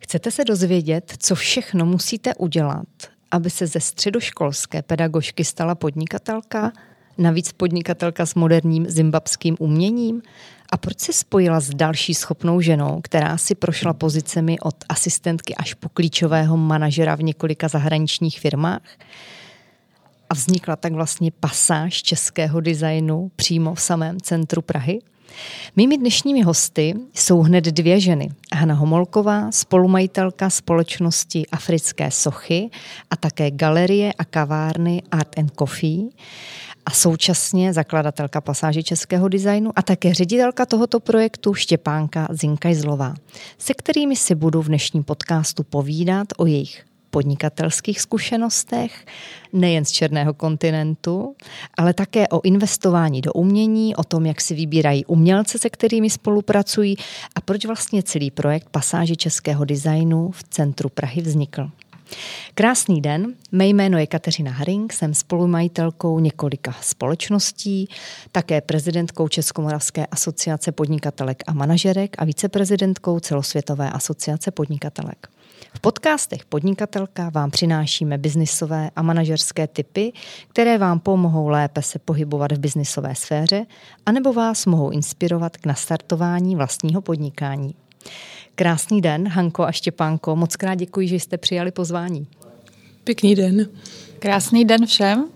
Chcete se dozvědět, co všechno musíte udělat, aby se ze středoškolské pedagožky stala podnikatelka? Navíc podnikatelka s moderním zimbabským uměním? A proč se spojila s další schopnou ženou, která si prošla pozicemi od asistentky až po klíčového manažera v několika zahraničních firmách? A vznikla tak vlastně pasáž českého designu přímo v samém centru Prahy? Mými dnešními hosty jsou hned dvě ženy. Hana Homolková, spolumajitelka společnosti Africké sochy a také galerie a kavárny Art and Coffee a současně zakladatelka pasáže českého designu a také ředitelka tohoto projektu Štěpánka Zinkajzlová, se kterými si budu v dnešním podcastu povídat o jejich podnikatelských zkušenostech, nejen z černého kontinentu, ale také o investování do umění, o tom, jak si vybírají umělce, se kterými spolupracují a proč vlastně celý projekt Pasáže českého designu v centru Prahy vznikl. Krásný den, mé jméno je Kateřina Haring, jsem spolumajitelkou několika společností, také prezidentkou Českomoravské asociace podnikatelek a manažerek a viceprezidentkou Celosvětové asociace podnikatelek. V podcastech Podnikatelka vám přinášíme biznisové a manažerské typy, které vám pomohou lépe se pohybovat v biznisové sféře, anebo vás mohou inspirovat k nastartování vlastního podnikání. Krásný den, Hanko a Štěpánko. Moc krát děkuji, že jste přijali pozvání. Pěkný den. Krásný den všem.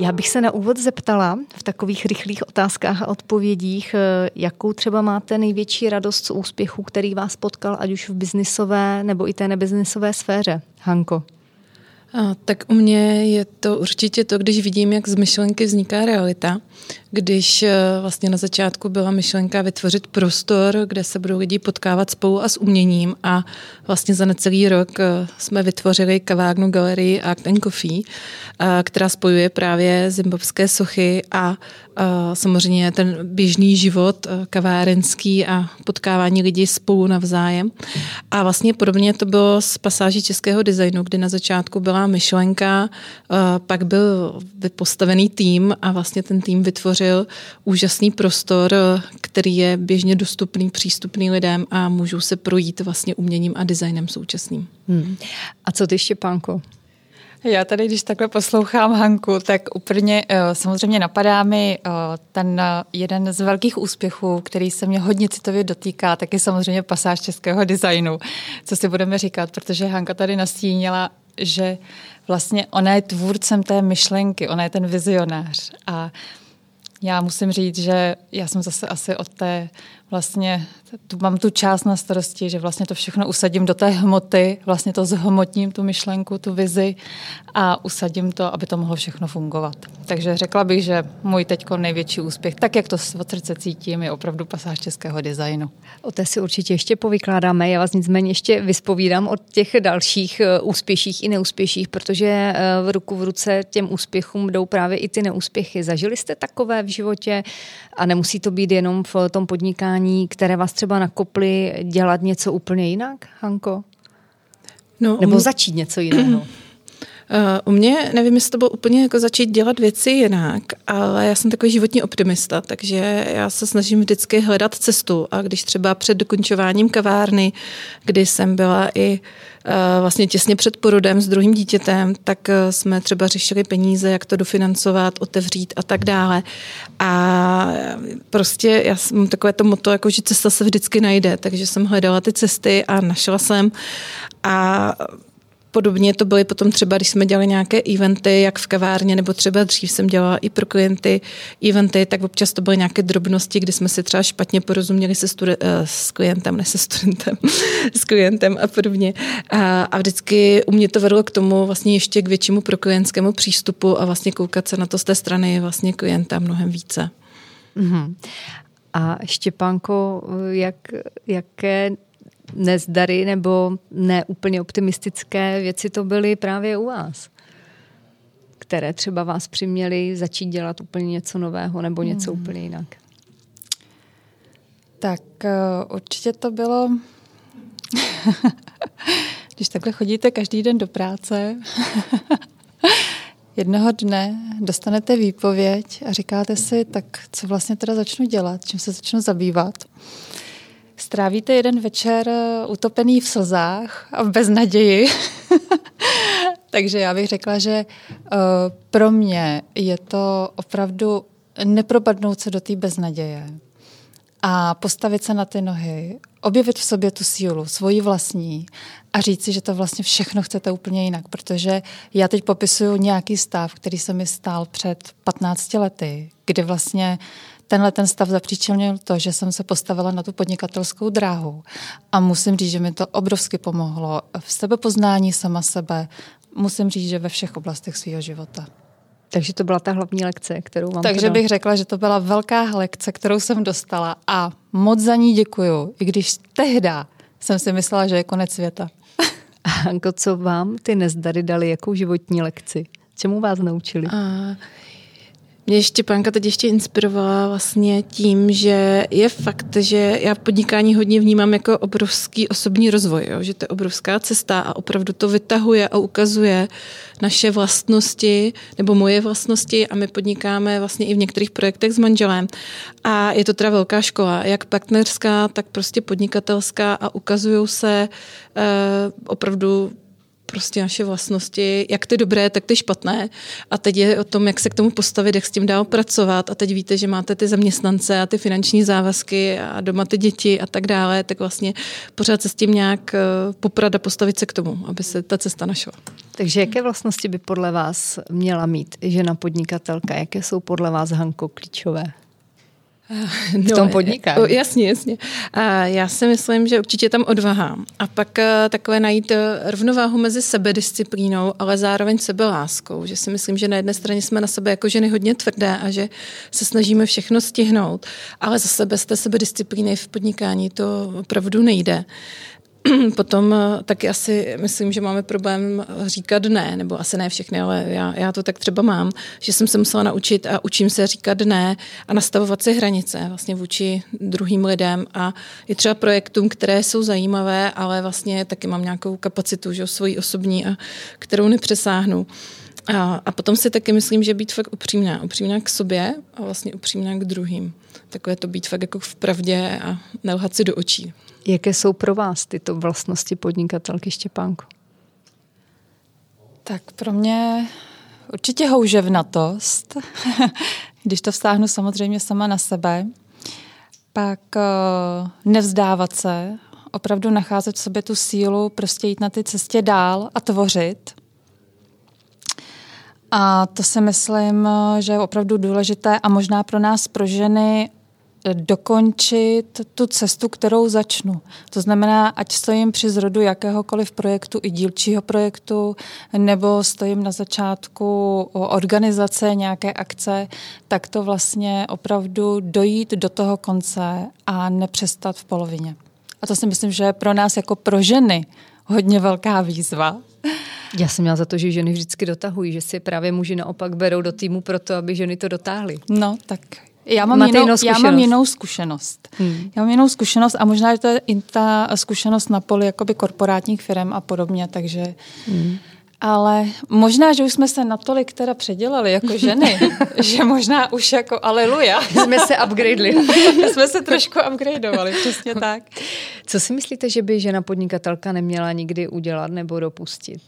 Já bych se na úvod zeptala v takových rychlých otázkách a odpovědích, eh, jakou třeba máte největší radost z úspěchu, který vás potkal, ať už v biznisové nebo i té nebiznisové sféře. Hanko. A, tak u mě je to určitě to, když vidím, jak z myšlenky vzniká realita. Když eh, vlastně na začátku byla myšlenka vytvořit prostor, kde se budou lidi potkávat spolu a s uměním a vlastně za necelý rok eh, jsme vytvořili kavárnu galerii Art and Coffee, eh, která spojuje právě zimbabské sochy a samozřejmě ten běžný život kavárenský a potkávání lidí spolu navzájem. A vlastně podobně to bylo s pasáží českého designu, kdy na začátku byla myšlenka, pak byl vypostavený tým a vlastně ten tým vytvořil úžasný prostor, který je běžně dostupný, přístupný lidem a můžou se projít vlastně uměním a designem současným. Hmm. A co ty, Štěpánko? Já tady, když takhle poslouchám Hanku, tak úplně eh, samozřejmě napadá mi eh, ten eh, jeden z velkých úspěchů, který se mě hodně citově dotýká, tak je samozřejmě pasáž českého designu, co si budeme říkat, protože Hanka tady nastínila, že vlastně ona je tvůrcem té myšlenky, ona je ten vizionář a já musím říct, že já jsem zase asi od té vlastně tu, mám tu část na starosti, že vlastně to všechno usadím do té hmoty, vlastně to zhmotním, tu myšlenku, tu vizi a usadím to, aby to mohlo všechno fungovat. Takže řekla bych, že můj teďko největší úspěch, tak jak to od srdce cítím, je opravdu pasáž českého designu. O té si určitě ještě povykládáme, já vás nicméně ještě vyspovídám o těch dalších eh, úspěších i neúspěších, protože eh, v ruku v ruce těm úspěchům jdou právě i ty neúspěchy. Zažili jste takové v životě a nemusí to být jenom v tom podnikání, které vás třeba nakopli dělat něco úplně jinak, Hanko? No, Nebo um... začít něco jiného? Uh, u mě, nevím, jestli to bylo úplně jako začít dělat věci jinak, ale já jsem takový životní optimista, takže já se snažím vždycky hledat cestu a když třeba před dokončováním kavárny, kdy jsem byla i uh, vlastně těsně před porodem s druhým dítětem, tak uh, jsme třeba řešili peníze, jak to dofinancovat, otevřít a tak dále. A prostě já jsem takové to moto, jako že cesta se vždycky najde, takže jsem hledala ty cesty a našla jsem a Podobně to byly potom třeba, když jsme dělali nějaké eventy, jak v kavárně, nebo třeba dřív jsem dělala i pro klienty eventy, tak občas to byly nějaké drobnosti, kdy jsme si třeba špatně porozuměli se studi- eh, s klientem, ne se studentem, s klientem a podobně. A, a vždycky u mě to vedlo k tomu vlastně ještě k většímu pro klientskému přístupu a vlastně koukat se na to z té strany vlastně klienta mnohem více. Mm-hmm. A Štěpánko, jak, jaké nezdary nebo neúplně optimistické věci to byly právě u vás? Které třeba vás přiměly začít dělat úplně něco nového nebo něco hmm. úplně jinak? Tak uh, určitě to bylo, když takhle chodíte každý den do práce, jednoho dne dostanete výpověď a říkáte si, tak co vlastně teda začnu dělat, čím se začnu zabývat. Strávíte jeden večer eh, utopený v slzách a v beznaději. Takže já bych řekla, že uh, pro mě je to opravdu nepropadnout se do té beznaděje a postavit se na ty nohy, objevit v sobě tu sílu, svoji vlastní a říct si, že to vlastně všechno chcete úplně jinak, protože já teď popisuju nějaký stav, který se mi stál před 15 lety, kdy vlastně tenhle ten stav zapříčinil to, že jsem se postavila na tu podnikatelskou dráhu a musím říct, že mi to obrovsky pomohlo v sebepoznání sama sebe, musím říct, že ve všech oblastech svého života. Takže to byla ta hlavní lekce, kterou vám Takže bych řekla, že to byla velká lekce, kterou jsem dostala a moc za ní děkuju, i když tehda jsem si myslela, že je konec světa. Hanko, co vám ty nezdary dali, jakou životní lekci? Čemu vás naučili? A mě Štěpánka teď ještě inspirovala vlastně tím, že je fakt, že já podnikání hodně vnímám jako obrovský osobní rozvoj, jo? že to je obrovská cesta a opravdu to vytahuje a ukazuje naše vlastnosti nebo moje vlastnosti a my podnikáme vlastně i v některých projektech s manželem. A je to teda velká škola, jak partnerská, tak prostě podnikatelská a ukazují se eh, opravdu prostě naše vlastnosti, jak ty dobré, tak ty špatné. A teď je o tom, jak se k tomu postavit, jak s tím dál pracovat. A teď víte, že máte ty zaměstnance a ty finanční závazky a doma ty děti a tak dále, tak vlastně pořád se s tím nějak eh, poprat a postavit se k tomu, aby se ta cesta našla. Takže jaké vlastnosti by podle vás měla mít žena podnikatelka? Jaké jsou podle vás, Hanko, klíčové? V tom no, podnikání. Jasně, jasně. A já si myslím, že určitě tam odvaha. A pak eh, takové najít eh, rovnováhu mezi sebedisciplínou, ale zároveň sebeláskou. Že si myslím, že na jedné straně jsme na sebe jako ženy hodně tvrdé a že se snažíme všechno stihnout, ale za sebe z té sebedisciplíny v podnikání to opravdu nejde. Potom eh, taky asi myslím, že máme problém říkat ne, nebo asi ne všechny, ale já, já to tak třeba mám, že jsem se musela naučit a učím se říkat ne a nastavovat si hranice vlastně vůči druhým lidem a i třeba projektům, které jsou zajímavé, ale vlastně taky mám nějakou kapacitu, že svoji osobní, a kterou nepřesáhnu. A, a potom si taky myslím, že být fakt upřímná. Upřímná k sobě a vlastně upřímná k druhým. Takové to být fakt jako v pravdě a nelhat si do očí. Jaké jsou pro vás tyto vlastnosti podnikatelky Štěpánku? Tak pro mě určitě houževnatost, když to vztáhnu samozřejmě sama na sebe. Pak uh, nevzdávat se, opravdu nacházet v sobě tu sílu, prostě jít na ty cestě dál a tvořit. A to si myslím, že je opravdu důležité a možná pro nás, pro ženy, dokončit tu cestu, kterou začnu. To znamená, ať stojím při zrodu jakéhokoliv projektu, i dílčího projektu, nebo stojím na začátku organizace nějaké akce, tak to vlastně opravdu dojít do toho konce a nepřestat v polovině. A to si myslím, že je pro nás jako pro ženy hodně velká výzva. Já jsem měla za to, že ženy vždycky dotahují, že si právě muži naopak berou do týmu proto, aby ženy to dotáhly. No, tak já mám, jinou, jinou já mám jinou zkušenost. Hmm. Já mám jinou zkušenost a možná, že to je i ta zkušenost na poli jakoby korporátních firm a podobně, takže... Hmm. Ale možná, že už jsme se natolik teda předělali jako ženy, že možná už jako aleluja. jsme se upgradeli. jsme se trošku upgradeovali, přesně tak. Co si myslíte, že by žena podnikatelka neměla nikdy udělat nebo dopustit?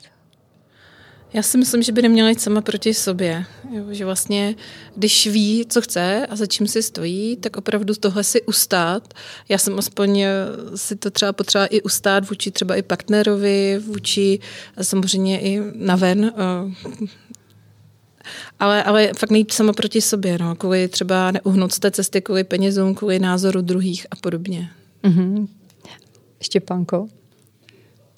Já si myslím, že by neměla jít sama proti sobě. Jo, že vlastně, když ví, co chce a za čím si stojí, tak opravdu tohle si ustát. Já jsem aspoň eh, si to třeba potřeba i ustát vůči třeba i partnerovi, vůči samozřejmě i naven. Eh, ale, ale fakt nejít sama proti sobě, no, kvůli třeba neuhnout z té cesty, kvůli penězům, kvůli názoru druhých a podobně. Mm-hmm. Štěpánko?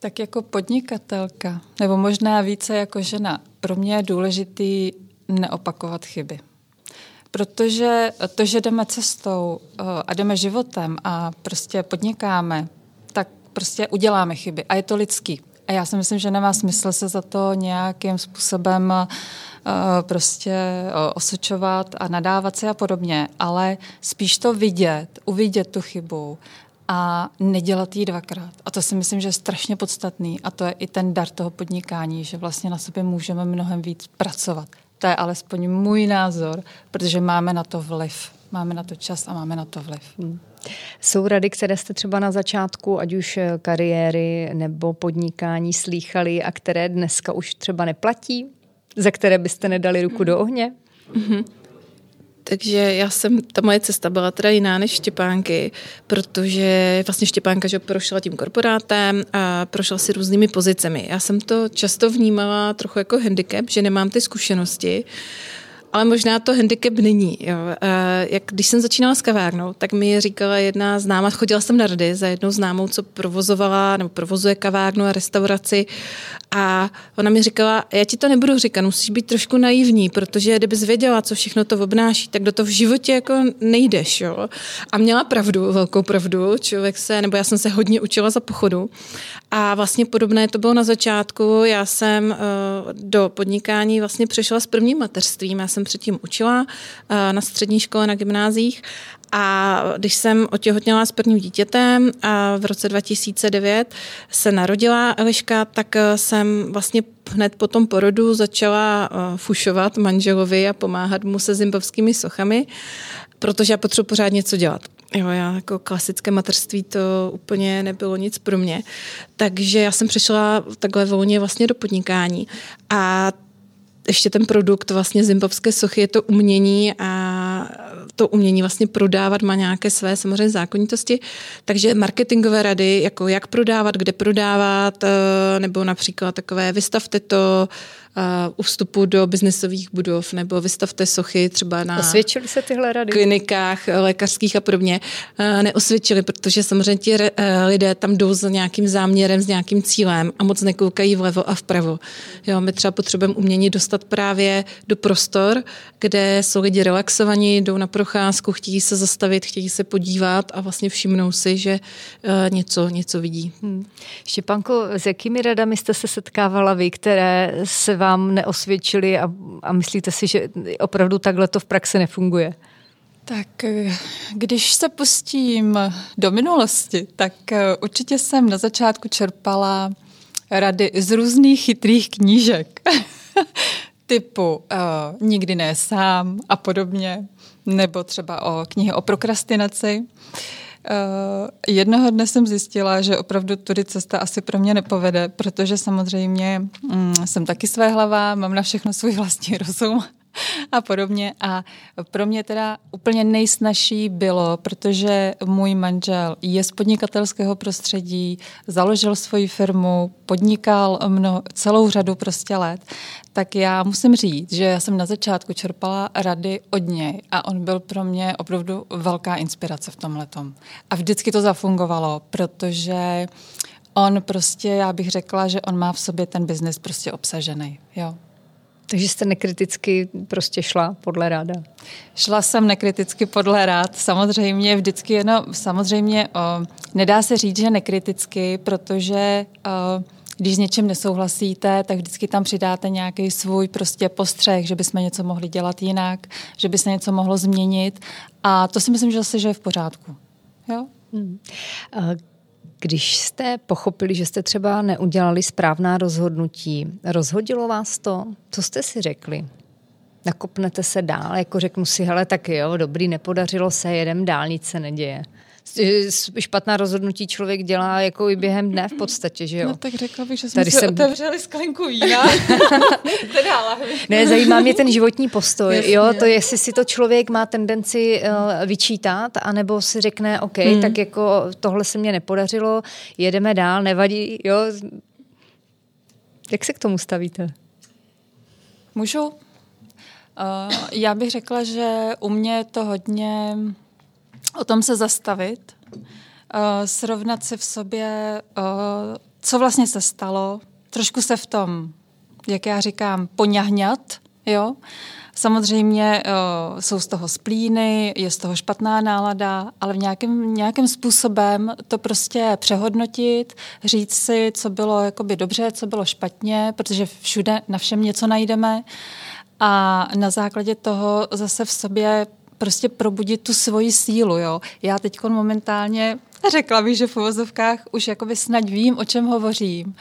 Tak jako podnikatelka, nebo možná více jako žena, pro mě je důležitý neopakovat chyby. Protože to, že jdeme cestou eh, a jdeme životem a prostě podnikáme, tak prostě uděláme chyby a je to lidský. A já si myslím, že nemá smysl se za to nějakým způsobem eh, prostě osočovat a nadávat se a podobně, ale spíš to vidět, uvidět tu chybu a nedělat ji dvakrát. A to si myslím, že je strašně podstatný a to je i ten dar toho podnikání, že vlastně na sobě můžeme mnohem víc pracovat To je alespoň můj názor, protože máme na to vliv. Máme na to čas a máme na to vliv. Hmm. Jsou rady, které jste třeba na začátku, ať už eh, kariéry nebo podnikání, slýchali a které dneska už třeba neplatí? Za které byste nedali ruku do ohně? Mm-hmm. Takže já jsem, ta moje cesta byla teda jiná než Štěpánky, protože vlastně Štěpánka že prošla tím korporátem a prošla si různými pozicemi. Já jsem to často vnímala trochu jako handicap, že nemám ty zkušenosti ale možná to handicap není. Jo. Jak když jsem začínala s kavárnou, tak mi říkala jedna známá, chodila jsem na rady za jednou známou, co provozovala nebo provozuje kavárnu a restauraci a ona mi říkala, já ti to nebudu říkat, musíš být trošku naivní, protože kdybys věděla, co všechno to obnáší, tak do toho v životě jako nejdeš. Jo. A měla pravdu, velkou pravdu, člověk se, nebo já jsem se hodně učila za pochodu a vlastně podobné to bylo na začátku. Já jsem uh, do podnikání vlastně přešla s prvním mateřstvím. Já jsem předtím učila uh, na střední škole, na gymnázích a když jsem otěhotněla s prvním dítětem a v roce 2009 se narodila Eliška, tak eh, jsem vlastně hned po tom porodu začala fušovat manželovi a pomáhat mu se zimbabskými sochami, protože já potřebuji pořád něco dělat. Jo, já jako klasické mateřství to úplně nebylo nic pro mě. Takže já jsem přešla takhle volně vlastně do podnikání. A ještě ten produkt vlastně zimbabské sochy je to umění a to umění vlastně prodávat má nějaké své samozřejmě zákonitosti. Takže marketingové rady, jako jak prodávat, kde prodávat, eh, nebo například takové vystavte to, u vstupu do biznesových budov nebo vystavte sochy třeba na Osvědčily se tyhle rady? klinikách lékařských a podobně. Neosvědčili, protože samozřejmě ti eh, lidé tam jdou s nějakým záměrem, s nějakým cílem a moc nekoukají vlevo a vpravo. Jo, my třeba potřebujeme umění dostat právě do prostor, kde jsou lidi relaxovaní, jdou na procházku, chtějí se zastavit, chtějí se podívat a vlastně všimnou si, že eh, něco, něco vidí. Hmm. Štěpanko, s jakými radami jste se setkávala vy, které se vám neosvědčili a, a myslíte si, že opravdu takhle to v praxi nefunguje? Tak když se pustím do minulosti, tak eh, určitě jsem na začátku čerpala rady z různých chytrých knížek. typu uh, Nikdy ne sám a podobně, nebo třeba o knihy o prokrastinaci. Uh, jednoho dne jsem zjistila, že opravdu tudy cesta asi pro mě nepovede, protože samozřejmě um, jsem taky své hlava, mám na všechno svůj vlastní rozum a podobně. A pro mě teda úplně nejsnažší bylo, protože můj manžel je z podnikatelského prostředí, založil svoji firmu, podnikal mno, celou řadu prostě let, tak já musím říct, že já jsem na začátku čerpala rady od něj a on byl pro mě opravdu velká inspirace v tom letom. A vždycky to zafungovalo, protože on prostě, já bych řekla, že on má v sobě ten biznis prostě obsažený. Jo. Takže jste nekriticky prostě šla podle ráda? Šla jsem nekriticky podle rád, samozřejmě vždycky jenom, samozřejmě o, nedá se říct, že nekriticky, protože o, když s něčím nesouhlasíte, tak vždycky tam přidáte nějaký svůj prostě postřeh, že bychom něco mohli dělat jinak, že by se něco mohlo změnit a to si myslím, že zase že je v pořádku. Jo? Hmm. Když jste pochopili, že jste třeba neudělali správná rozhodnutí, rozhodilo vás to? Co jste si řekli? Nakopnete se dál, jako řeknu si, hele, tak jo, dobrý, nepodařilo se, jedem dál, nic se neděje špatná rozhodnutí člověk dělá jako i během dne v podstatě, že jo? No tak řekla bych, že jsme Tady jsem... otevřeli sklenku vína. teda ne, zajímá mě ten životní postoj, Jasně. jo, to jestli si to člověk má tendenci uh, vyčítat, anebo si řekne, OK, hmm. tak jako tohle se mě nepodařilo, jedeme dál, nevadí, jo. Jak se k tomu stavíte? Můžu? Uh, já bych řekla, že u mě je to hodně o tom se zastavit, uh, srovnat si v sobě, uh, co vlastně se stalo, trošku se v tom, jak já říkám, poňahňat, jo. Samozřejmě uh, jsou z toho splíny, je z toho špatná nálada, ale v nějakém, nějakým způsobem to prostě přehodnotit, říct si, co bylo jakoby dobře, co bylo špatně, protože všude na všem něco najdeme a na základě toho zase v sobě prostě probudit tu svoji sílu. Jo. Já teď momentálně Řekla bych, že v uvozovkách už jakoby snad vím, o čem hovořím.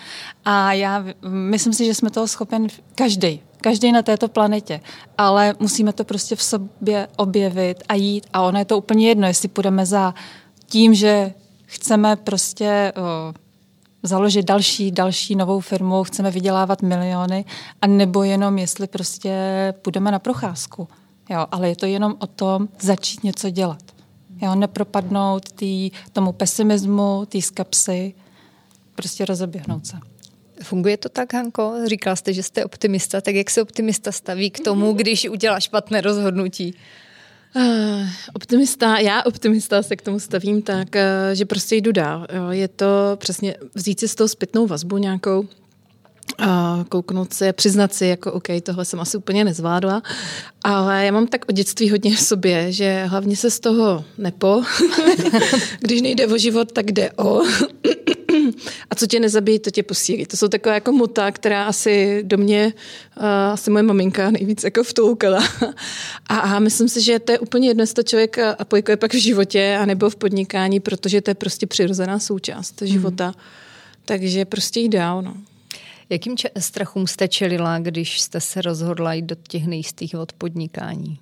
A já myslím si, že jsme toho schopen každý. každý na této planetě, ale musíme to prostě v sobě objevit a jít a ono je to úplně jedno, jestli půjdeme za tím, že chceme prostě o, založit další, další novou firmu, chceme vydělávat miliony, a nebo jenom jestli prostě půjdeme na procházku. Jo, ale je to jenom o tom začít něco dělat. Jo, nepropadnout tý, tomu pesimismu, té skepsy, prostě rozeběhnout se. Funguje to tak, Hanko? Říkal jste, že jste optimista, tak jak se optimista staví k tomu, když udělá špatné rozhodnutí? Uh, optimista, já optimista se k tomu stavím tak, uh, že prostě jdu dál. Jo. Je to přesně vzít si z toho zpětnou vazbu nějakou, a kouknout se, přiznat si, jako OK, tohle jsem asi úplně nezvládla, ale já mám tak od dětství hodně v sobě, že hlavně se z toho nepo, když nejde o život, tak jde o a co tě nezabíjí, to tě posílí. To jsou taková jako muta, která asi do mě, uh, asi moje maminka nejvíc jako vtoukala. a, a myslím si, že to je úplně jedno, jestli to člověk aplikuje pak v životě anebo v podnikání, protože to je prostě přirozená součást hmm. života. Takže prostě dál. No. Jakým če- strachům jste čelila, když jste se rozhodla jít do těch nejistých od podnikání?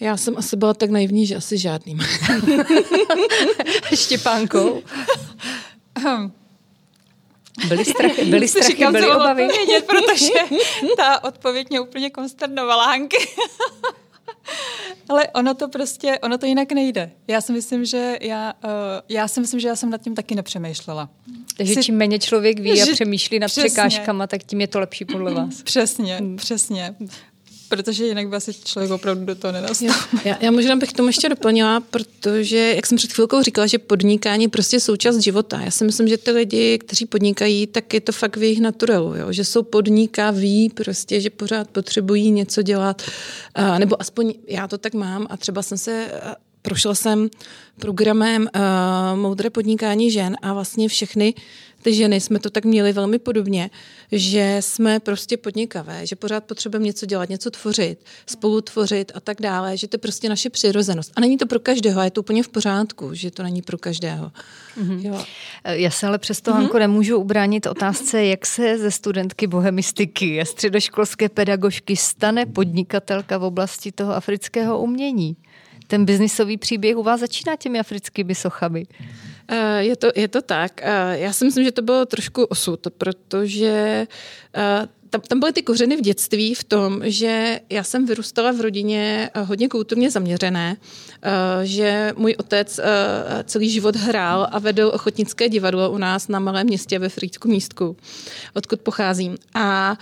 Já jsem asi byla tak naivní, že asi žádným. Štěpánkou? Byly strachy, byly, strachy, Říkám, byly obavy? Protože ta odpověď mě úplně konsternovala, Hanky. Ale ono to prostě, ono to jinak nejde. Já si myslím, že já, uh, já si myslím, že já jsem nad tím taky nepřemýšlela. Takže čím méně člověk ví a přemýšlí nad přesně. překážkama, tak tím je to lepší podle vás. Přesně, hmm. přesně protože jinak by asi člověk opravdu do toho nenastal. Já, já možná bych tomu ještě doplnila, protože, jak jsem před chvilkou říkala, že podnikání je prostě součást života. Já si myslím, že ty lidi, kteří podnikají, tak je to fakt v jejich naturelu, jo? že jsou podnikaví, prostě, že pořád potřebují něco dělat, uh, nebo aspoň já to tak mám a třeba jsem se prošla jsem programem uh, Moudré podnikání žen a vlastně všechny ty ženy jsme to tak měli velmi podobně, že jsme prostě podnikavé, že pořád potřebujeme něco dělat, něco tvořit, spolu tvořit a tak dále, že to je prostě naše přirozenost. A není to pro každého, a je to úplně v pořádku, že to není pro každého. Mm-hmm. Jo. Já se ale přesto, mm-hmm. Hanko, nemůžu ubránit otázce, jak se ze studentky bohemistiky a středoškolské pedagožky stane podnikatelka v oblasti toho afrického umění ten biznisový příběh u vás začíná těmi africkými sochami. Eh, je to, je to tak. Eh, já si myslím, že to bylo trošku osud, protože eh, tam, tam byly ty kořeny v dětství v tom, že já jsem vyrůstala v rodině hodně kulturně zaměřené, že můj otec celý život hrál a vedl ochotnické divadlo u nás na malém městě ve Frýdsku místku, odkud pocházím. A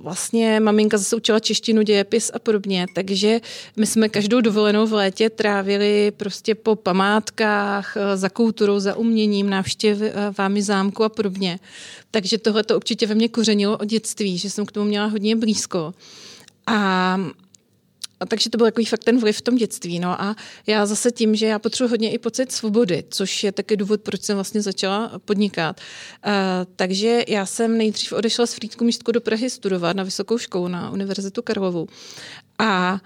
vlastně maminka zase učila češtinu, dějepis a podobně, takže my jsme každou dovolenou v létě trávili prostě po památkách, uh, za kulturou, za uměním, návštěvami zámku a podobně. Takže tohle to určitě ve mně kořenilo od dětství, že jsem k tomu měla hodně blízko. A a takže to byl takový fakt ten vliv v tom dětství. No a já zase tím, že já potřebuji hodně i pocit svobody, což je taky důvod, proč jsem vlastně začala podnikat. Uh, takže já jsem nejdřív odešla z Frýdku místku do Prahy studovat na vysokou školu na Univerzitu Karlovu. A uh,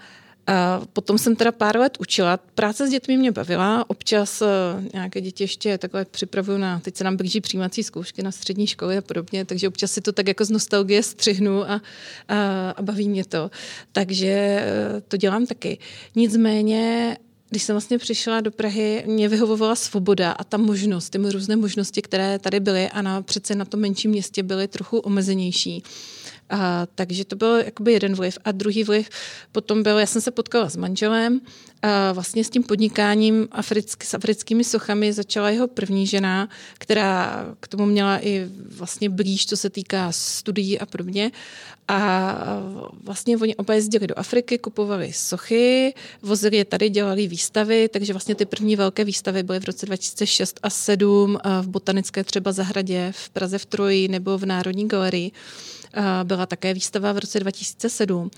a potom jsem teda pár let učila. Práce s dětmi mě bavila. Občas uh, nějaké děti ještě takhle připravuju na, teď se nám blíží přijímací zkoušky na střední školy a podobně, takže občas si to tak jako z nostalgie střihnu a, a, a baví mě to. Takže uh, to dělám taky. Nicméně když jsem vlastně přišla do Prahy, mě vyhovovala svoboda a ta možnost, ty různé možnosti, které tady byly a na, přece na tom menším městě byly trochu omezenější. A, takže to byl jakoby jeden vliv. A druhý vliv potom byl, já jsem se potkala s manželem, a vlastně s tím podnikáním africk, s africkými sochami začala jeho první žena, která k tomu měla i vlastně blíž, co se týká studií a podobně. A vlastně oni oba jezdili do Afriky, kupovali sochy, vozili je tady, dělali výstavy, takže vlastně ty první velké výstavy byly v roce 2006 a 2007 v botanické třeba zahradě v Praze v Troji nebo v Národní galerii byla také výstava v roce 2007.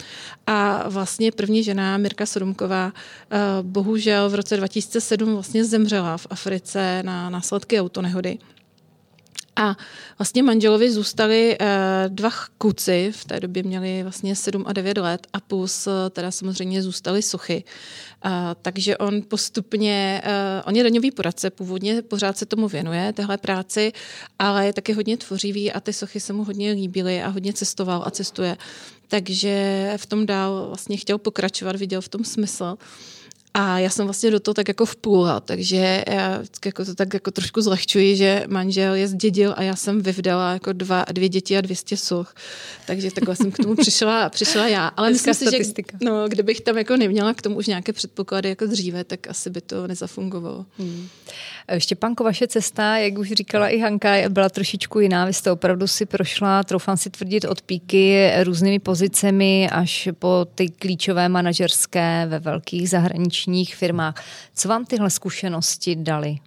A vlastně první žena, Mirka Sodumková, bohužel v roce 2007 vlastně zemřela v Africe na následky autonehody. A vlastně manželovi zůstali uh, dva kluci, v té době měli vlastně 7 a 9 let a plus uh, teda samozřejmě zůstali sochy. Uh, takže on postupně, on je daňový poradce, původně pořád se tomu věnuje, téhle práci, ale je taky hodně tvořivý a ty sochy se mu hodně líbily a hodně cestoval a cestuje. Takže v tom dál vlastně chtěl pokračovat, viděl v tom smysl. A já jsem vlastně do toho tak jako vplula, takže já jako to tak jako trošku zlehčuji, že manžel je zdědil a já jsem vyvdala jako dva, dvě děti a 200 such. Takže takhle jsem k tomu přišla, přišla já. Ale myslím si, že no, kdybych tam jako neměla k tomu už nějaké předpoklady jako dříve, tak asi by to nezafungovalo. Hmm. Štěpánko, vaše cesta, jak už říkala i Hanka, byla trošičku jiná. Vy jste opravdu si prošla, troufám si tvrdit, od píky různými pozicemi až po ty klíčové manažerské ve velkých zahraničních firmách. Co vám tyhle zkušenosti dali?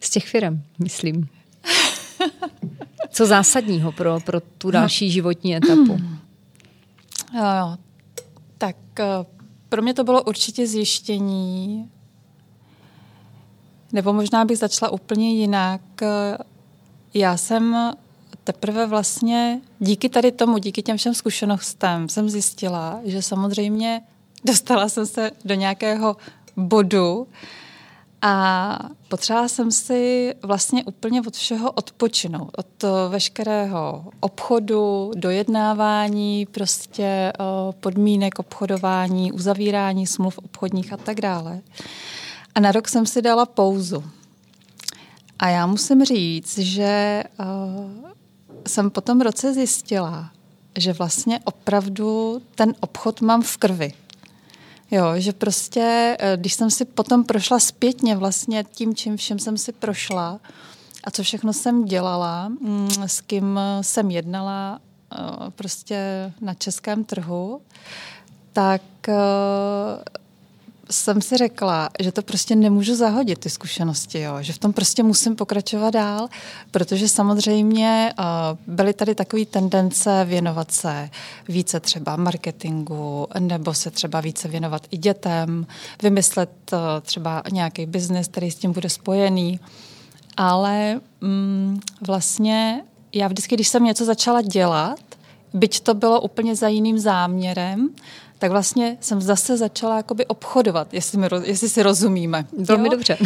Z těch firm, myslím. Co zásadního pro, pro tu další životní etapu? Jo, jo. Tak eh, pro mě to bylo určitě zjištění, nebo možná bych začala úplně jinak. Já jsem teprve vlastně díky tady tomu, díky těm všem zkušenostem jsem zjistila, že samozřejmě dostala jsem se do nějakého bodu a potřebovala jsem si vlastně úplně od všeho odpočinout. Od veškerého obchodu, dojednávání, prostě podmínek obchodování, uzavírání smluv obchodních a tak dále. A na rok jsem si dala pauzu. A já musím říct, že uh, jsem po tom roce zjistila, že vlastně opravdu ten obchod mám v krvi. Jo, že prostě, eh, když jsem si potom prošla zpětně vlastně tím, čím všem jsem si prošla a co všechno jsem dělala, mm, s kým jsem jednala eh, prostě na českém trhu, tak jsem si řekla, že to prostě nemůžu zahodit, ty zkušenosti, jo? že v tom prostě musím pokračovat dál, protože samozřejmě uh, byly tady takové tendence věnovat se více třeba marketingu, nebo se třeba více věnovat i dětem, vymyslet uh, třeba nějaký biznis, který s tím bude spojený. Ale mm, vlastně já vždycky, když jsem něco začala dělat, byť to bylo úplně za jiným záměrem, tak vlastně jsem zase začala jakoby obchodovat, jestli, mi, jestli si rozumíme. Velmi dobře.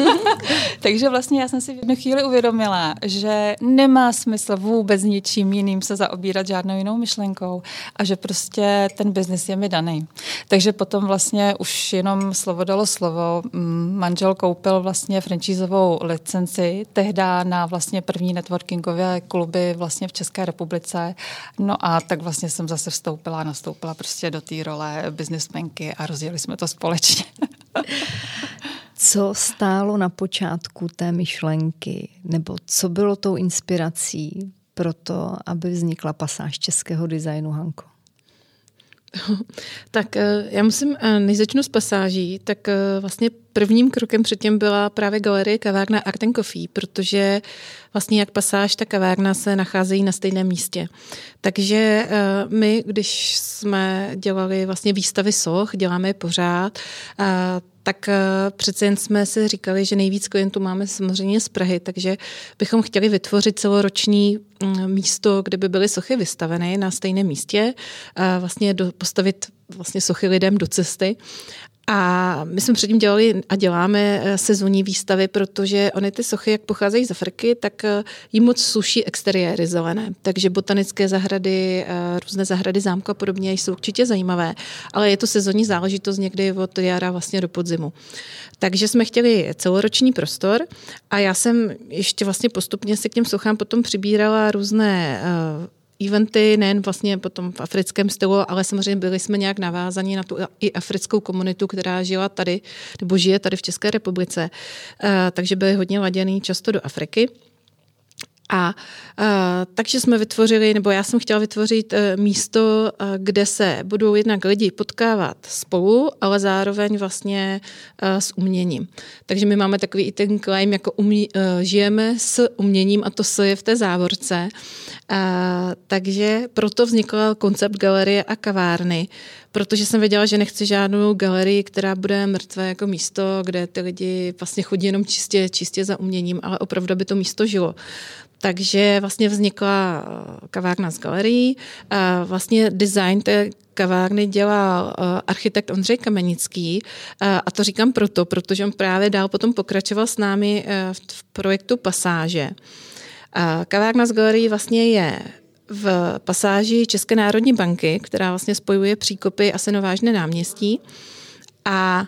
Takže vlastně já jsem si v jednu chvíli uvědomila, že nemá smysl vůbec ničím jiným se zaobírat žádnou jinou myšlenkou a že prostě ten biznis je mi daný. Takže potom vlastně už jenom slovo dalo slovo. Mm, manžel koupil vlastně franchízovou licenci tehdy na vlastně první networkingové kluby vlastně v České republice. No a tak vlastně jsem zase vstoupila, nastoupila prostě do do té role biznismenky a rozjeli jsme to společně. co stálo na počátku té myšlenky, nebo co bylo tou inspirací pro to, aby vznikla pasáž českého designu Hanko? Tak eh, já musím, eh, než začnu s pasáží, tak eh, vlastně prvním krokem předtím byla právě galerie kavárna Art and Coffee, protože vlastně jak pasáž, tak kavárna se nacházejí na stejném místě. Takže my, když jsme dělali vlastně výstavy soch, děláme je pořád, tak eh, přece jen jsme si říkali, že nejvíc klientů máme samozřejmě z Prahy, takže bychom chtěli vytvořit celoroční mm, místo, kde by byly sochy vystaveny na stejném místě, vlastně postavit vlastně sochy lidem do cesty a my jsme předtím dělali a děláme eh, sezónní výstavy, protože ony ty sochy, jak pocházejí z Afriky, tak eh, jim moc sluší exteriéry zelené. Takže botanické zahrady, eh, různé zahrady zámku a podobně jsou určitě zajímavé, ale je to sezónní záležitost někdy od jara vlastně do podzimu. Takže jsme chtěli celoroční prostor a já jsem ještě vlastně postupně se k těm sochám potom přibírala různé eventy, nejen vlastně potom v africkém stylu, ale samozřejmě byli jsme nějak navázaní na tu i africkou komunitu, která žila tady, nebo žije tady v České republice. Eh, takže byli hodně laděný často do Afriky. A uh, takže jsme vytvořili, nebo já jsem chtěla vytvořit uh, místo, kde se budou jednak lidi potkávat spolu, ale zároveň vlastně s uměním. Takže my máme takový i ten claim, jako umí, žijeme s uměním a to se je v té závorce. A, takže proto vznikl koncept galerie a kavárny, protože jsem věděla, že nechci žádnou galerii, která bude mrtvé jako místo, kde ty lidi vlastně chodí jenom čistě, čistě za uměním, ale opravdu by to místo žilo. Takže vlastně vznikla eh, kavárna z galerií. A vlastně design té kavárny dělal eh, architekt Ondřej Kamenický. Eh, a to říkám proto, protože on právě dál potom pokračoval s námi v projektu Pasáže. Kavárna z galerií vlastně je v pasáži České národní banky, která vlastně spojuje příkopy a Senovážné náměstí. A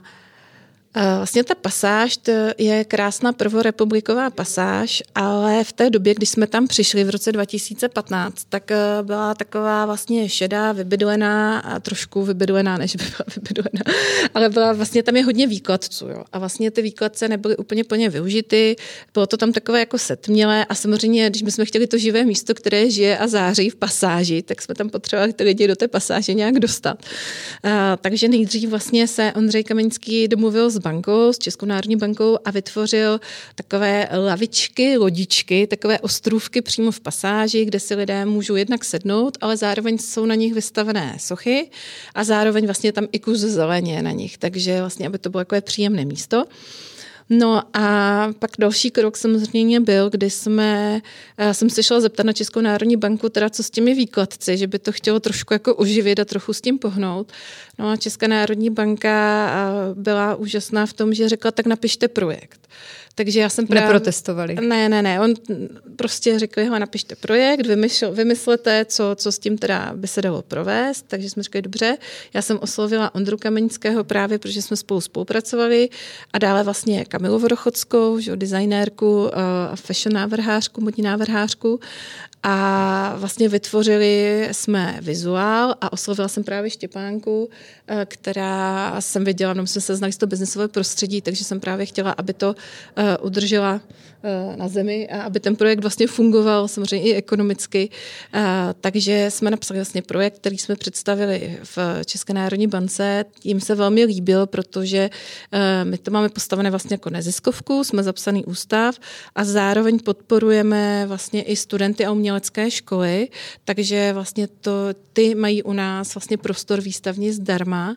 vlastně ta pasáž to je krásná prvorepubliková pasáž, ale v té době, kdy jsme tam přišli v roce 2015, tak eh, byla taková vlastně šedá, vybydlená a trošku vybydlená, než by byla vybydlená, ale byla vlastně tam je hodně výkladců. Jo. A vlastně ty výkladce nebyly úplně plně využity, bylo to tam takové jako setmělé a samozřejmě, když jsme chtěli to živé místo, které žije a září v pasáži, tak jsme tam potřebovali ty lidi do té pasáže nějak dostat. A, eh, takže nejdřív vlastně se Ondřej Kamenský domluvil s bankou, s Českou národní bankou a vytvořil takové lavičky, lodičky, takové ostrůvky přímo v pasáži, kde si lidé můžou jednak sednout, ale zároveň jsou na nich vystavené sochy a zároveň vlastně tam i kus zeleně na nich, takže vlastně, aby to bylo takové příjemné místo. No a pak další krok samozřejmě byl, kdy jsme, já jsem se šla zeptat na Českou národní banku, teda co s těmi výkladci, že by to chtělo trošku jako oživit a trochu s tím pohnout. No a Česká národní banka byla úžasná v tom, že řekla, tak napište projekt. Takže já jsem právě... Neprotestovali. Ne, ne, ne. On prostě řekl, hele, napište projekt, vymysl, vymyslete, co, co s tím teda by se dalo provést. Takže jsme řekli, dobře. Já jsem oslovila Ondru Kamenického právě, protože jsme spolu spolupracovali a dále vlastně Kamilu Vorochodskou, že, designérku, uh, fashion návrhářku, modní návrhářku a vlastně vytvořili jsme vizuál a oslovila jsem právě Štěpánku, eh, která jsem viděla, no jsme se znali z toho biznesové prostředí, takže jsem právě chtěla, aby to eh, udržela Eh, na zemi a aby ten projekt vlastně fungoval samozřejmě i ekonomicky. Takže jsme napsali vlastně projekt, který jsme představili v České národní bance. Jim se velmi líbil, protože my to máme postavené vlastně jako neziskovku, jsme zapsaný ústav a zároveň podporujeme vlastně i studenty a umělecké školy, takže vlastně to, ty mají u nás vlastně prostor výstavní zdarma,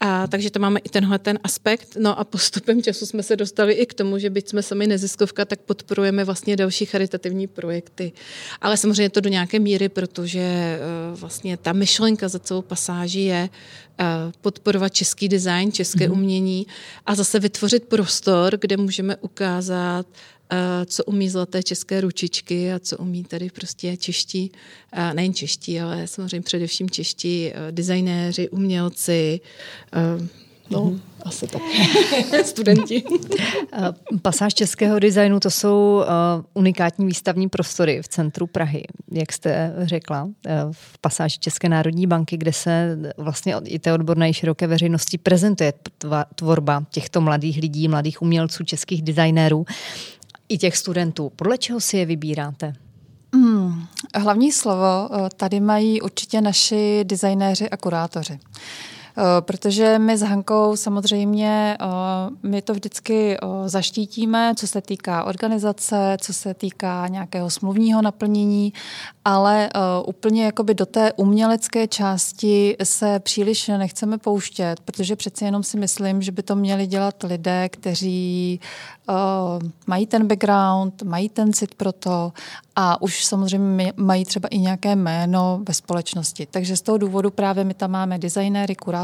a, takže to máme i tenhle ten aspekt. No a postupem času jsme se dostali i k tomu, že byť jsme sami neziskovka, tak podporujeme vlastně další charitativní projekty. Ale samozřejmě to do nějaké míry, protože eh, vlastně ta myšlenka za celou pasáží je eh, podporovat český design, české mm-hmm. umění a zase vytvořit prostor, kde můžeme ukázat co umí zlaté české ručičky a co umí tady prostě čeští, nejen čeští, ale samozřejmě především čeští designéři, umělci, No, mm-hmm. asi tak. Studenti. Pasáž českého designu to jsou uh, unikátní výstavní prostory v centru Prahy, jak jste řekla, uh, v pasáži České národní banky, kde se vlastně i té odborné i široké veřejnosti prezentuje tvorba těchto mladých lidí, mladých umělců, českých designérů i těch studentů. Podle čeho si je vybíráte? Hmm, hlavní slovo tady mají určitě naši designéři a kurátoři. Eh, protože my s Hankou samozřejmě eh, my to vždycky eh, zaštítíme, co se týká organizace, co se týká nějakého smluvního naplnění, ale úplně jakoby do té umělecké části se příliš nechceme pouštět, protože přeci jenom si myslím, že by to měli dělat lidé, kteří mají ten background, mají ten cit pro to a už samozřejmě mají třeba i nějaké jméno ve společnosti. Takže z toho důvodu právě my tam máme designéry, kurátory,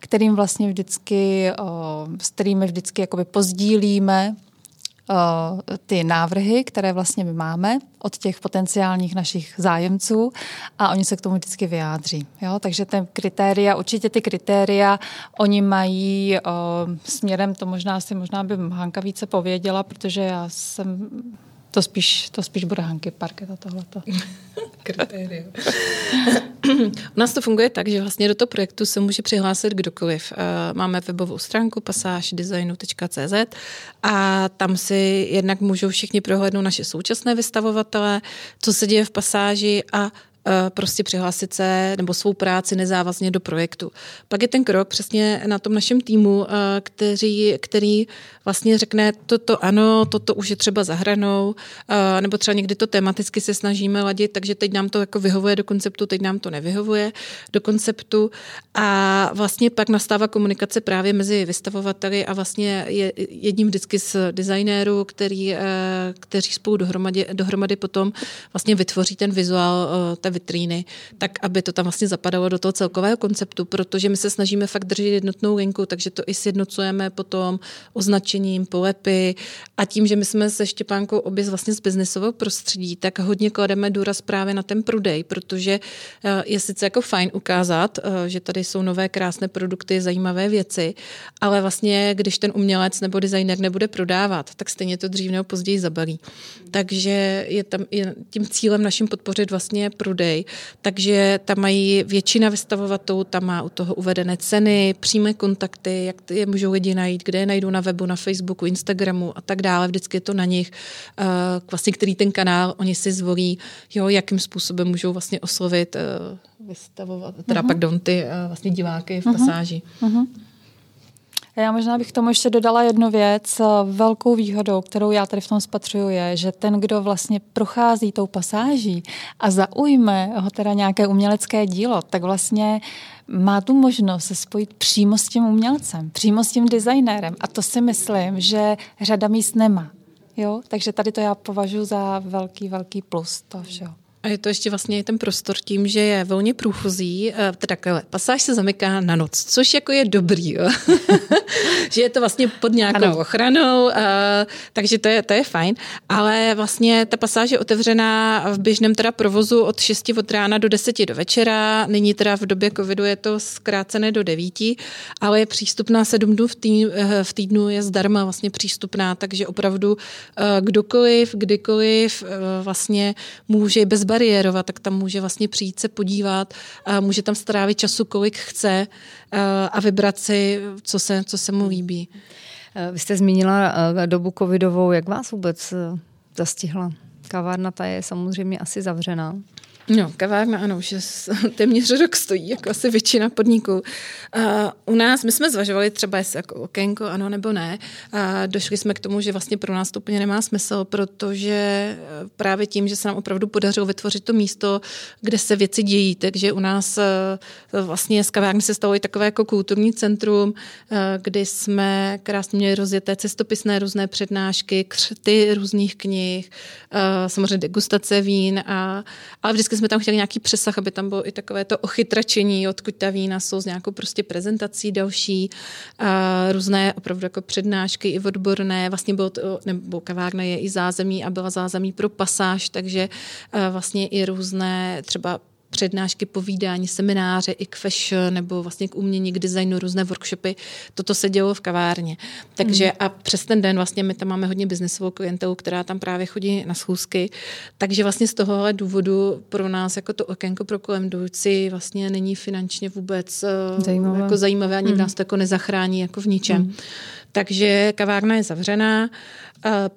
kterým vlastně vždycky, s kterými vždycky jakoby pozdílíme ty návrhy, které vlastně my máme od těch potenciálních našich zájemců a oni se k tomu vždycky vyjádří. Jo? Takže ten kritéria, určitě ty kritéria, oni mají o, směrem, to možná si možná by Hanka více pověděla, protože já jsem to spíš, to spíš bude Hanky Parket a tohleto. Kritérium. U nás to funguje tak, že vlastně do toho projektu se může přihlásit kdokoliv. Eh, máme webovou stránku pasáždesignu.cz a tam si jednak můžou všichni prohlédnout naše současné vystavovatele, co se děje v pasáži a prostě přihlásit se nebo svou práci nezávazně do projektu. Pak je ten krok přesně na tom našem týmu, který, který vlastně řekne, toto ano, toto už je třeba za hranou, nebo třeba někdy to tematicky se snažíme ladit, takže teď nám to jako vyhovuje do konceptu, teď nám to nevyhovuje do konceptu a vlastně pak nastává komunikace právě mezi vystavovateli a vlastně je jedním vždycky z designérů, který, kteří spolu dohromady, dohromady potom vlastně vytvoří ten vizuál té vitríny, tak aby to tam vlastně zapadalo do toho celkového konceptu, protože my se snažíme fakt držet jednotnou linku, takže to i sjednocujeme potom označením, polepy a tím, že my jsme se Štěpánkou obě vlastně z biznesového prostředí, tak hodně klademe důraz právě na ten prodej, protože eh, je sice jako fajn ukázat, eh, že tady jsou nové krásné produkty, zajímavé věci, ale vlastně, když ten umělec nebo designer nebude prodávat, tak stejně to dřív nebo později zabalí. Takže je tam je tím cílem naším podpořit vlastně prodej, takže tam mají většina vystavovatelů, tam má u toho uvedené ceny, přímé kontakty, jak je můžou lidi najít, kde je najdou na webu, na Facebooku, Instagramu a tak dále. Vždycky je to na nich, uh, vlastně který ten kanál oni si zvolí, jo, jakým způsobem můžou vlastně oslovit, uh, vystavovat, teda uh-huh. pardon, ty uh, vlastně diváky v uh-huh. pasáži. Uh-huh. Já možná bych tomu ještě dodala jednu věc. Velkou výhodou, kterou já tady v tom spatřuju, je, že ten, kdo vlastně prochází tou pasáží a zaujme ho teda nějaké umělecké dílo, tak vlastně má tu možnost se spojit přímo s tím umělcem, přímo s tím designérem. A to si myslím, že řada míst nemá. Jo? Takže tady to já považuji za velký, velký plus toho všeho. A je to ještě vlastně ten prostor tím, že je volně průchozí, eh, teda takhle, pasáž se zamyká na noc, což jako je dobrý, jo? že je to vlastně pod nějakou ano. ochranou, uh, takže to je, to je fajn, ale vlastně ta pasáž je otevřená v běžném teda provozu od 6 od rána do 10 do večera, nyní teda v době covidu je to zkrácené do 9, ale je přístupná 7 dnů v, tý, eh, v týdnu, je zdarma vlastně přístupná, takže opravdu kdokoliv, kdykoliv vlastně může bez nebariérovat, tak tam může vlastně přijít se podívat, a může tam strávit času, kolik chce a vybrat si, co se, co se mu líbí. Vy jste zmínila dobu covidovou, jak vás vůbec zastihla? Kavárna ta je samozřejmě asi zavřená. No, kavárna ano, už je téměř rok stojí, jako asi většina podniků. Uh, u nás, my jsme zvažovali třeba, jestli jako okénko, ano nebo ne. Uh, došli jsme k tomu, že vlastně pro nás to úplně nemá smysl, protože e, právě tím, že se nám opravdu podařilo vytvořit to místo, kde se věci dějí, takže u nás uh, vlastně z kavárny se stalo i takové jako kulturní centrum, uh, kdy jsme krásně měli rozjeté cestopisné různé přednášky, křty různých knih, samozřejmě degustace vín, a, ale vždycky jsme tam chtěli nějaký přesah, aby tam bylo i takové to ochytračení, odkud ta vína jsou s nějakou prostě prezentací další, a různé opravdu jako přednášky i odborné, vlastně bylo to, nebo kavárna je i zázemí a byla zázemí pro pasáž, takže vlastně i různé třeba přednášky, povídání, semináře i k fashion nebo vlastně k umění, k designu, různé workshopy. Toto se dělo v kavárně. Takže mm. a přes ten den vlastně my tam máme hodně biznesovou klientelu, která tam právě chodí na schůzky. Takže vlastně z tohohle důvodu pro nás jako to okénko pro kolem jdoucí vlastně není finančně vůbec eh, zajímavé, jako zajímavé ani mm. nás to jako nezachrání jako v ničem. Mm. Takže kavárna je zavřená.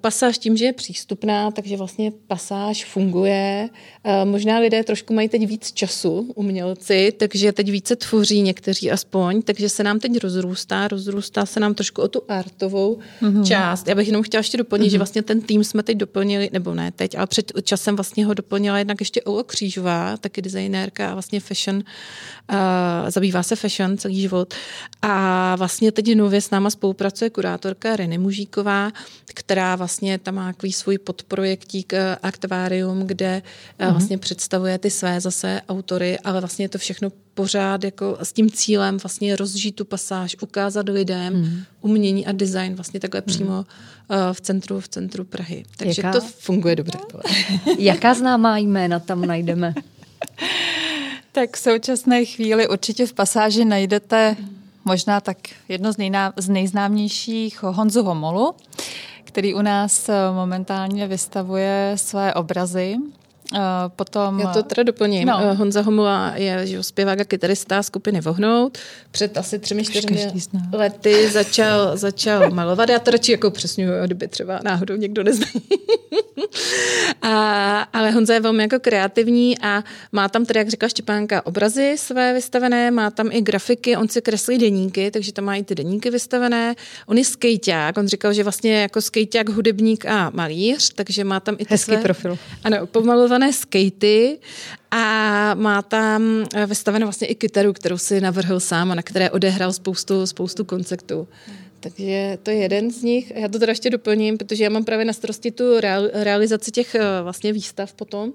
Pasáž tím, že je přístupná, takže vlastně pasáž funguje. Možná lidé trošku mají teď víc času, umělci, takže teď více tvoří někteří aspoň, takže se nám teď rozrůstá, rozrůstá se nám trošku o tu artovou mm-hmm. část. Já bych jenom chtěla ještě doplnit, mm-hmm. že vlastně ten tým jsme teď doplnili, nebo ne teď, ale před časem vlastně ho doplnila jednak ještě Ola Křížová, taky designérka a vlastně fashion, uh, zabývá se fashion celý život. A vlastně teď nově s náma spolupracuje kurátorka Reny Mužíková, která vlastně tam má takový svůj podprojektík eh, Akvárium, kde uh-huh. vlastně představuje ty své zase autory, ale vlastně je to všechno pořád jako s tím cílem vlastně rozžít tu pasáž, ukázat lidem uh-huh. umění a design vlastně takhle uh-huh. přímo uh, v centru, v centru Prahy. Takže Jaká? to funguje dobře. Jaká známá jména tam najdeme? tak v současné chvíli určitě v pasáži najdete možná tak jedno z, nejná, z nejznámějších Honzu Homolu, který u nás momentálně vystavuje své obrazy Uh, potom... Já to teda doplním. No. Honza Homula je že, zpěvák a kytarista skupiny Vohnout. Před asi třemi, čtyřmi lety začal, začal malovat. Já to radši jako přesňuju, kdyby třeba náhodou někdo nezná. a, ale Honza je velmi jako kreativní a má tam tedy, jak říkala Štěpánka, obrazy své vystavené, má tam i grafiky, on si kreslí deníky, takže tam má i ty deníky vystavené. On je skejťák, on říkal, že vlastně jako skejťák, hudebník a malíř, takže má tam i ty Hezký své, profil. Ano, pomalované skatey a má tam vystavenou vlastně i kytaru, kterou si navrhl sám a na které odehrál spoustu, spoustu koncertů. Takže to je jeden z nich. Já to teda ještě doplním, protože já mám právě na starosti tu realizaci těch eh, vlastně výstav potom.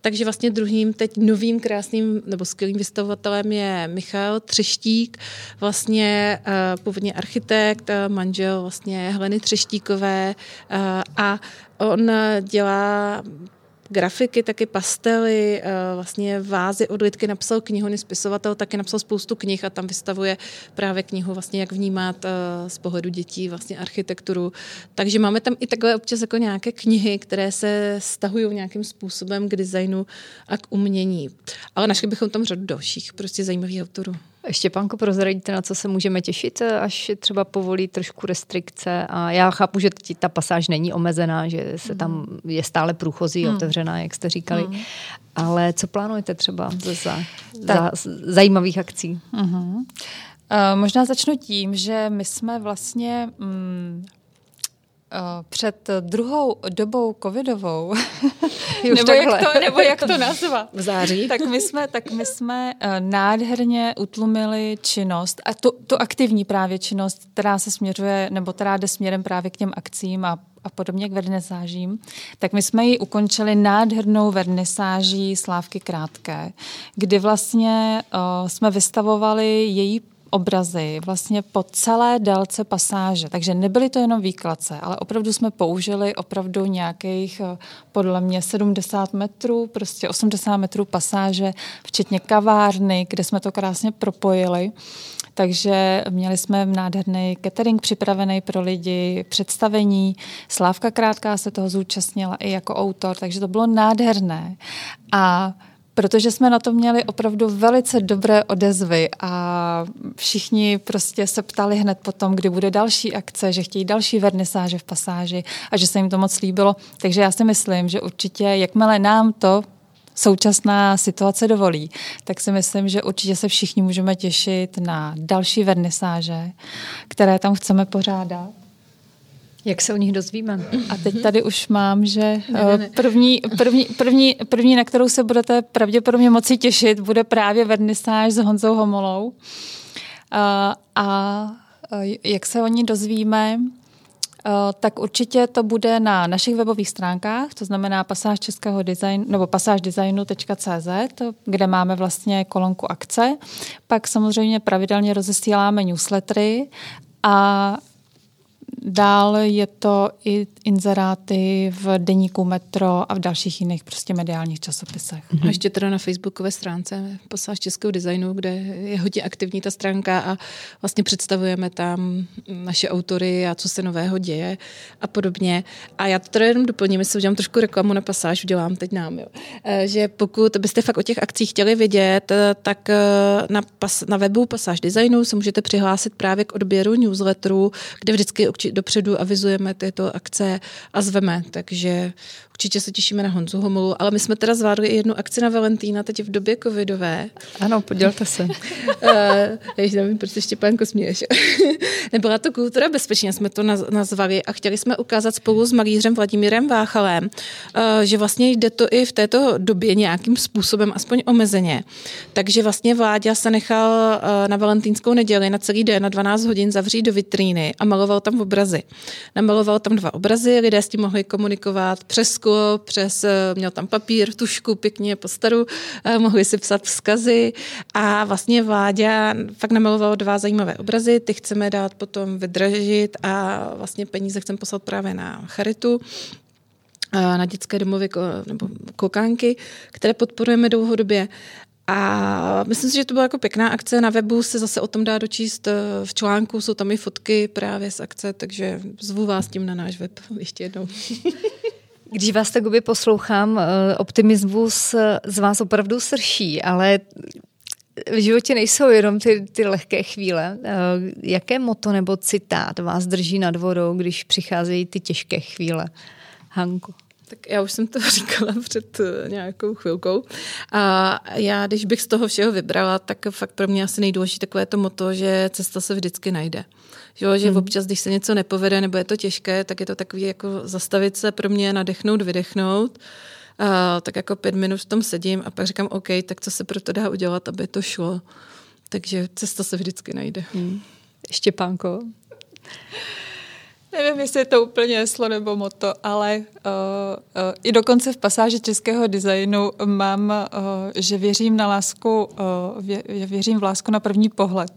Takže vlastně druhým teď novým krásným nebo skvělým vystavovatelem je Michal Třeštík, vlastně uh, původně architekt, manžel vlastně Heleny Třeštíkové a on dělá grafiky, taky pastely, eh, vlastně vázy, odlitky, napsal knihu, spisovatel taky napsal spoustu knih a tam vystavuje právě knihu, vlastně jak vnímat eh, z pohledu dětí vlastně architekturu. Takže máme tam i takhle občas jako nějaké knihy, které se stahují nějakým způsobem k designu a k umění. Ale našli bychom tam řadu dalších prostě zajímavých autorů. Ještě, pánko, prozradíte, na co se můžeme těšit, až třeba povolí trošku restrikce. A já chápu, že ta pasáž není omezená, že se tam hmm. je stále průchozí, hmm. otevřená, jak jste říkali. Hmm. Ale co plánujete třeba za, za zajímavých akcí? Uh-huh. Uh, možná začnu tím, že my jsme vlastně mm, Eh, před druhou dobou covidovou, nebo, jak to, nebo jak to nazvat. V září. Tak my jsme, tak my jsme eh, nádherně utlumili činnost, a tu, tu aktivní právě činnost, která se směřuje, nebo která jde směrem právě k těm akcím a a podobně k vernisážím, tak my jsme ji ukončili nádhernou vernisáží Slávky Krátké, kdy vlastně uh, jsme vystavovali její obrazy vlastně po celé délce pasáže. Takže nebyly to jenom výkladce, ale opravdu jsme použili opravdu nějakých eh, podle mě 70 metrů, prostě 80 metrů pasáže, včetně kavárny, kde jsme to krásně propojili. Takže měli jsme nádherný catering připravený pro lidi, představení. Slávka Krátká se toho zúčastnila i jako autor, takže to bylo nádherné. A protože jsme na to měli opravdu velice dobré odezvy a všichni prostě se ptali hned potom, kdy bude další akce, že chtějí další vernisáže v pasáži a že se jim to moc líbilo. Takže já si myslím, že určitě, jakmile nám to současná situace dovolí, tak si myslím, že určitě se všichni můžeme těšit na další vernisáže, které tam chceme pořádat. Jak se o nich dozvíme? A teď tady už mám, že ne, ne, ne. První, první, první, první, na kterou se budete pravděpodobně moci těšit, bude právě vernisáž s Honzou Homolou. A, a jak se o ní dozvíme, tak určitě to bude na našich webových stránkách, to znamená pasáž českého design, nebo pasáždesignu.cz, kde máme vlastně kolonku akce. Pak samozřejmě pravidelně rozesíláme newslettery a Dál je to i inzeráty v deníku Metro a v dalších jiných prostě mediálních časopisech. A ještě teda na facebookové stránce Pasáž českého designu, kde je hodně aktivní ta stránka a vlastně představujeme tam naše autory a co se nového děje a podobně. A já to teda jenom doplním, jestli udělám trošku reklamu na Pasáž, udělám teď nám, jo. Eh, že pokud byste fakt o těch akcích chtěli vědět, eh, tak eh, na, pas, na webu Pasáž designu se můžete přihlásit právě k odběru newsletteru, kde vždycky dopředu avizujeme tyto akce a zveme, takže určitě se těšíme na Honzu Homolu, ale my jsme teda zvládli i jednu akci na Valentína teď v době covidové. Ano, podělte se. uh, nevím, proč se Štěpánko směješ. Nebyla to kultura bezpečně, jsme to nazvali a chtěli jsme ukázat spolu s malířem Vladimírem Váchalem, uh, že vlastně jde to i v této době nějakým způsobem, aspoň omezeně. Takže vlastně Vláďa se nechal uh, na valentínskou neděli na celý den na 12 hodin zavřít do vitríny a maloval tam obrazy. Namaloval tam dva obrazy, lidé s tím mohli komunikovat přes sklo, přes, eh, měl tam papír, tušku, pěkně postaru, eh, mohli si psat vzkazy a vlastně Vláďa fakt namaloval dva zajímavé obrazy, ty chceme dát potom vydražit a vlastně peníze chceme poslat právě na charitu eh, na dětské domovy nebo kokánky, které podporujeme dlouhodobě. A myslím si, že to byla jako pěkná akce. Na webu se zase o tom dá dočíst v článku, jsou tam i fotky právě z akce, takže zvu vás tím na náš web ještě jednou. Když vás tak by poslouchám, eh, optimismus z vás opravdu srší, ale v životě nejsou jenom ty, ty lehké chvíle. Eh, jaké moto nebo citát vás drží nad vodou, když přicházejí ty těžké chvíle? Hanku. Tak já už jsem to říkala před eh, nějakou chvilkou. A já, když bych z toho všeho vybrala, tak fakt pro mě asi nejdůležitější takové to moto, že cesta se vždycky najde. Jo, že hmm. občas, když se něco nepovede nebo je to těžké, tak je to takový jako zastavit se pro mě, nadechnout, vydechnout. A, tak jako pět minut v tom sedím a pak říkám, OK, tak co se pro to dá udělat, aby to šlo. Takže cesta se vždycky najde. Hmm. Štěpánko? Nevím, jestli je to úplně heslo nebo moto, ale uh, uh, i dokonce v pasáži českého designu mám, uh, že věřím na lásku, uh, vě, věřím v lásku na první pohled.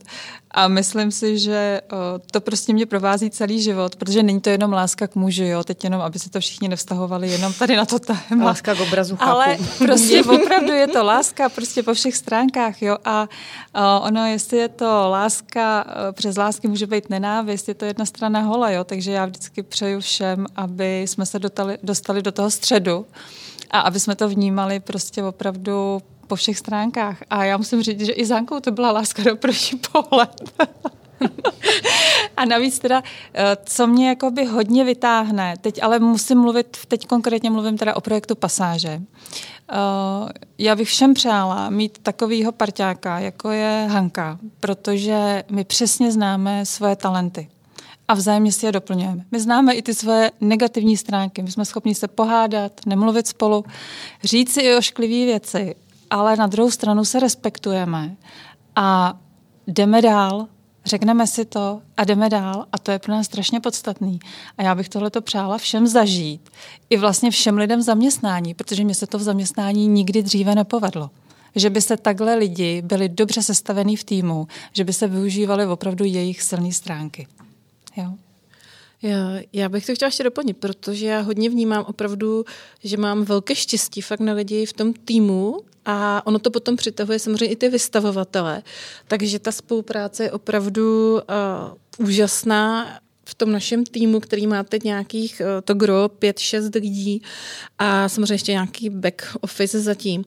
A myslím si, že uh, to prostě mě provází celý život, protože není to jenom láska k muži, jo, teď jenom, aby se to všichni nevztahovali jenom tady na to téma. Láska k obrazu chápu. Ale prostě opravdu je to láska prostě po všech stránkách, jo, a uh, ono, jestli je to láska, uh, přes lásky může být nenávist, je to jedna strana hola, jo, takže já vždycky přeju všem, aby jsme se dostali, dostali do toho středu a aby jsme to vnímali prostě opravdu po všech stránkách. A já musím říct, že i s Hankou to byla láska do první pohled. a navíc teda, eh, co mě jakoby hodně vytáhne, teď ale musím mluvit, teď konkrétně mluvím teda o projektu Pasáže. Eh, já bych všem přála mít takovýho parťáka, jako je Hanka, protože my přesně známe svoje talenty a vzájemně si je doplňujeme. My známe i ty své negativní stránky, my jsme schopni se pohádat, nemluvit spolu, říct si i ošklivé věci, ale na druhou stranu se respektujeme a jdeme dál, řekneme si to a jdeme dál a to je pro nás strašně podstatný. A já bych tohle to přála všem zažít, i vlastně všem lidem v zaměstnání, protože mi se to v zaměstnání nikdy dříve nepovedlo že by se takhle lidi byli dobře sestavený v týmu, že by se využívali opravdu jejich silné stránky. Jo. Já, já bych to chtěla ještě doplnit, protože já hodně vnímám opravdu, že mám velké štěstí fakt na lidi v tom týmu a ono to potom přitahuje samozřejmě i ty vystavovatele. Takže ta spolupráce je opravdu uh, úžasná v tom našem týmu, který má teď nějakých eh, to gro, pět, šest lidí a samozřejmě ještě nějaký back office zatím.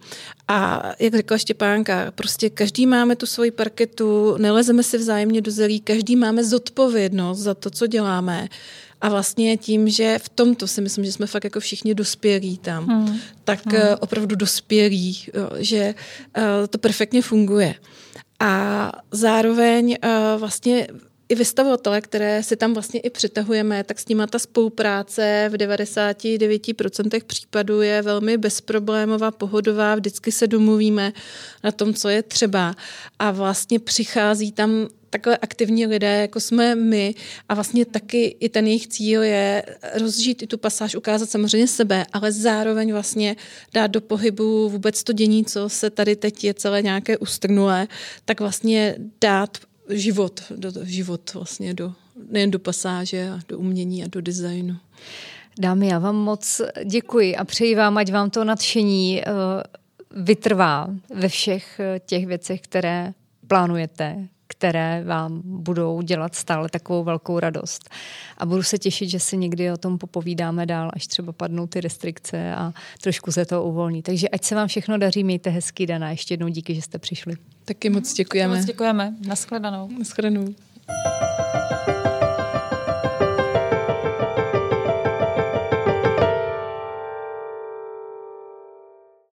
A jak řekla Štěpánka, prostě každý máme tu svoji parketu, nelezeme si vzájemně do zelí, každý máme zodpovědnost za to, co děláme. A vlastně tím, že v tomto si myslím, že jsme fakt jako všichni dospělí tam, hmm. tak hmm. opravdu dospělí, že eh, to perfektně funguje. A zároveň vlastně i vystavovatele, které si tam vlastně i přitahujeme, tak s nimi ta spolupráce v 99% případů je velmi bezproblémová, pohodová, vždycky se domluvíme na tom, co je třeba. A vlastně přichází tam takhle aktivní lidé, jako jsme my a vlastně taky i ten jejich cíl je rozžít i tu pasáž, ukázat samozřejmě sebe, ale zároveň vlastně dát do pohybu vůbec to dění, co se tady teď je celé nějaké ustrnulé, tak vlastně dát život, do, život vlastně do, nejen do pasáže, a do umění a do designu. Dámy, já vám moc děkuji a přeji vám, ať vám to nadšení eh, vytrvá ve všech eh, těch věcech, které plánujete, které vám budou dělat stále takovou velkou radost. A budu se těšit, že si někdy o tom popovídáme dál, až třeba padnou ty restrikce a trošku se to uvolní. Takže ať se vám všechno daří, mějte hezký den a ještě jednou díky, že jste přišli. Taky moc děkujeme. Moc děkujeme. Naschledanou. Naschledanou.